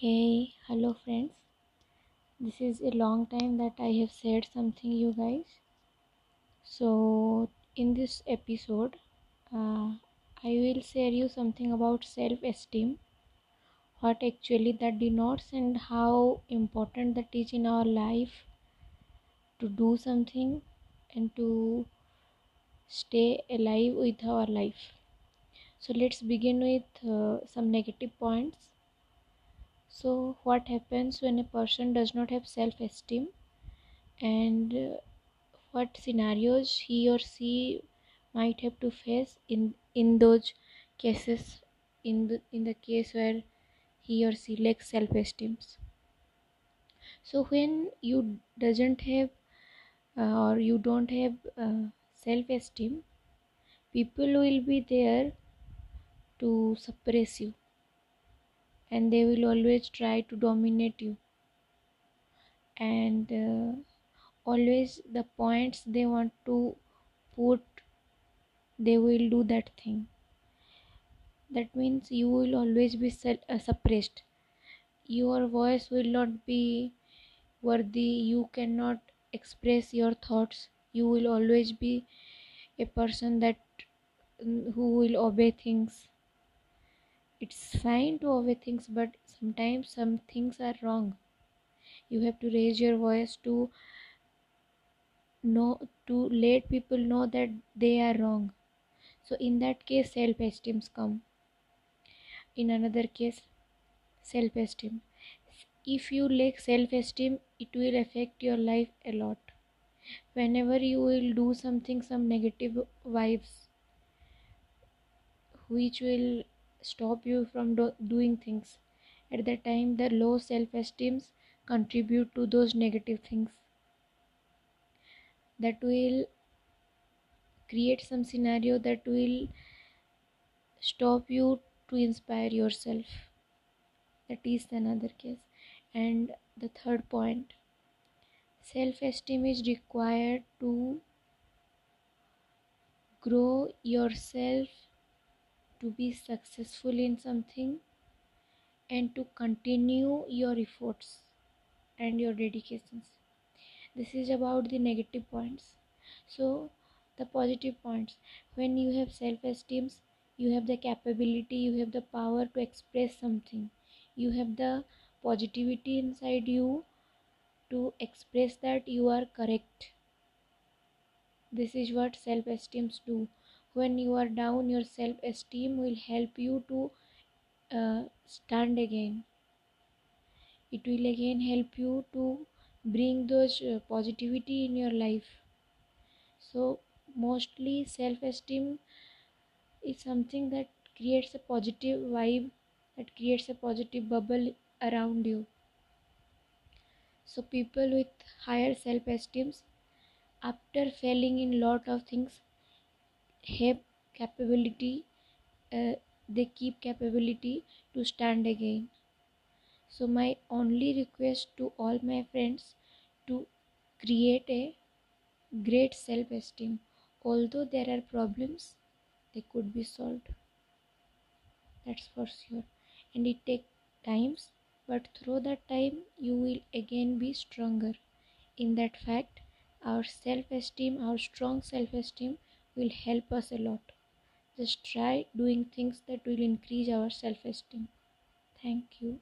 Hey, hello friends. This is a long time that I have said something, you guys. So, in this episode, uh, I will share you something about self-esteem, what actually that denotes, and how important that is in our life to do something and to stay alive with our life. So, let's begin with uh, some negative points so what happens when a person does not have self-esteem? And uh, what scenarios he or she might have to face in in those cases in the in the case where he or she lacks self-esteem so when you doesn't have uh, or you don't have uh, self-esteem people will be there to suppress you and they will always try to dominate you. And uh, always the points they want to put they will do that thing. That means you will always be uh, suppressed. Your voice will not be worthy. You cannot express your thoughts. You will always be a person that mm, who will obey things it's fine to obey things but sometimes some things are wrong. You have to raise your voice to know to let people know that they are wrong. So in that case self-esteem come. In another case self-esteem. If you lack self-esteem it will affect your life a lot. Whenever you will do something some negative vibes which will stop you from do- doing things. At that time the low self-esteem contribute to those negative things. That will create some scenario that will stop you to inspire yourself. That is another case. And the third point self esteem is required to grow yourself to be successful in something and to continue your efforts and your dedications. This is about the negative points. So the positive points. When you have self esteem you have the capability you have the power to express something. You have the positivity inside you to express that you are correct. This is what self esteem do when you are down your self esteem will help you to uh, stand again. It will again help you to bring those uh, positivity in your life. So mostly self-esteem is something that creates a positive vibe that creates a positive bubble around you. So people with higher self-esteem after failing in lot of things have capability uh, they keep capability to stand again. So my only request to all my friends to create a great self-esteem. Although there are problems they could be solved. That's for sure. And it takes times but through that time you will again be stronger. In that fact our self-esteem our strong self-esteem will help us a lot. Just try doing things that will increase our self-esteem. Thank you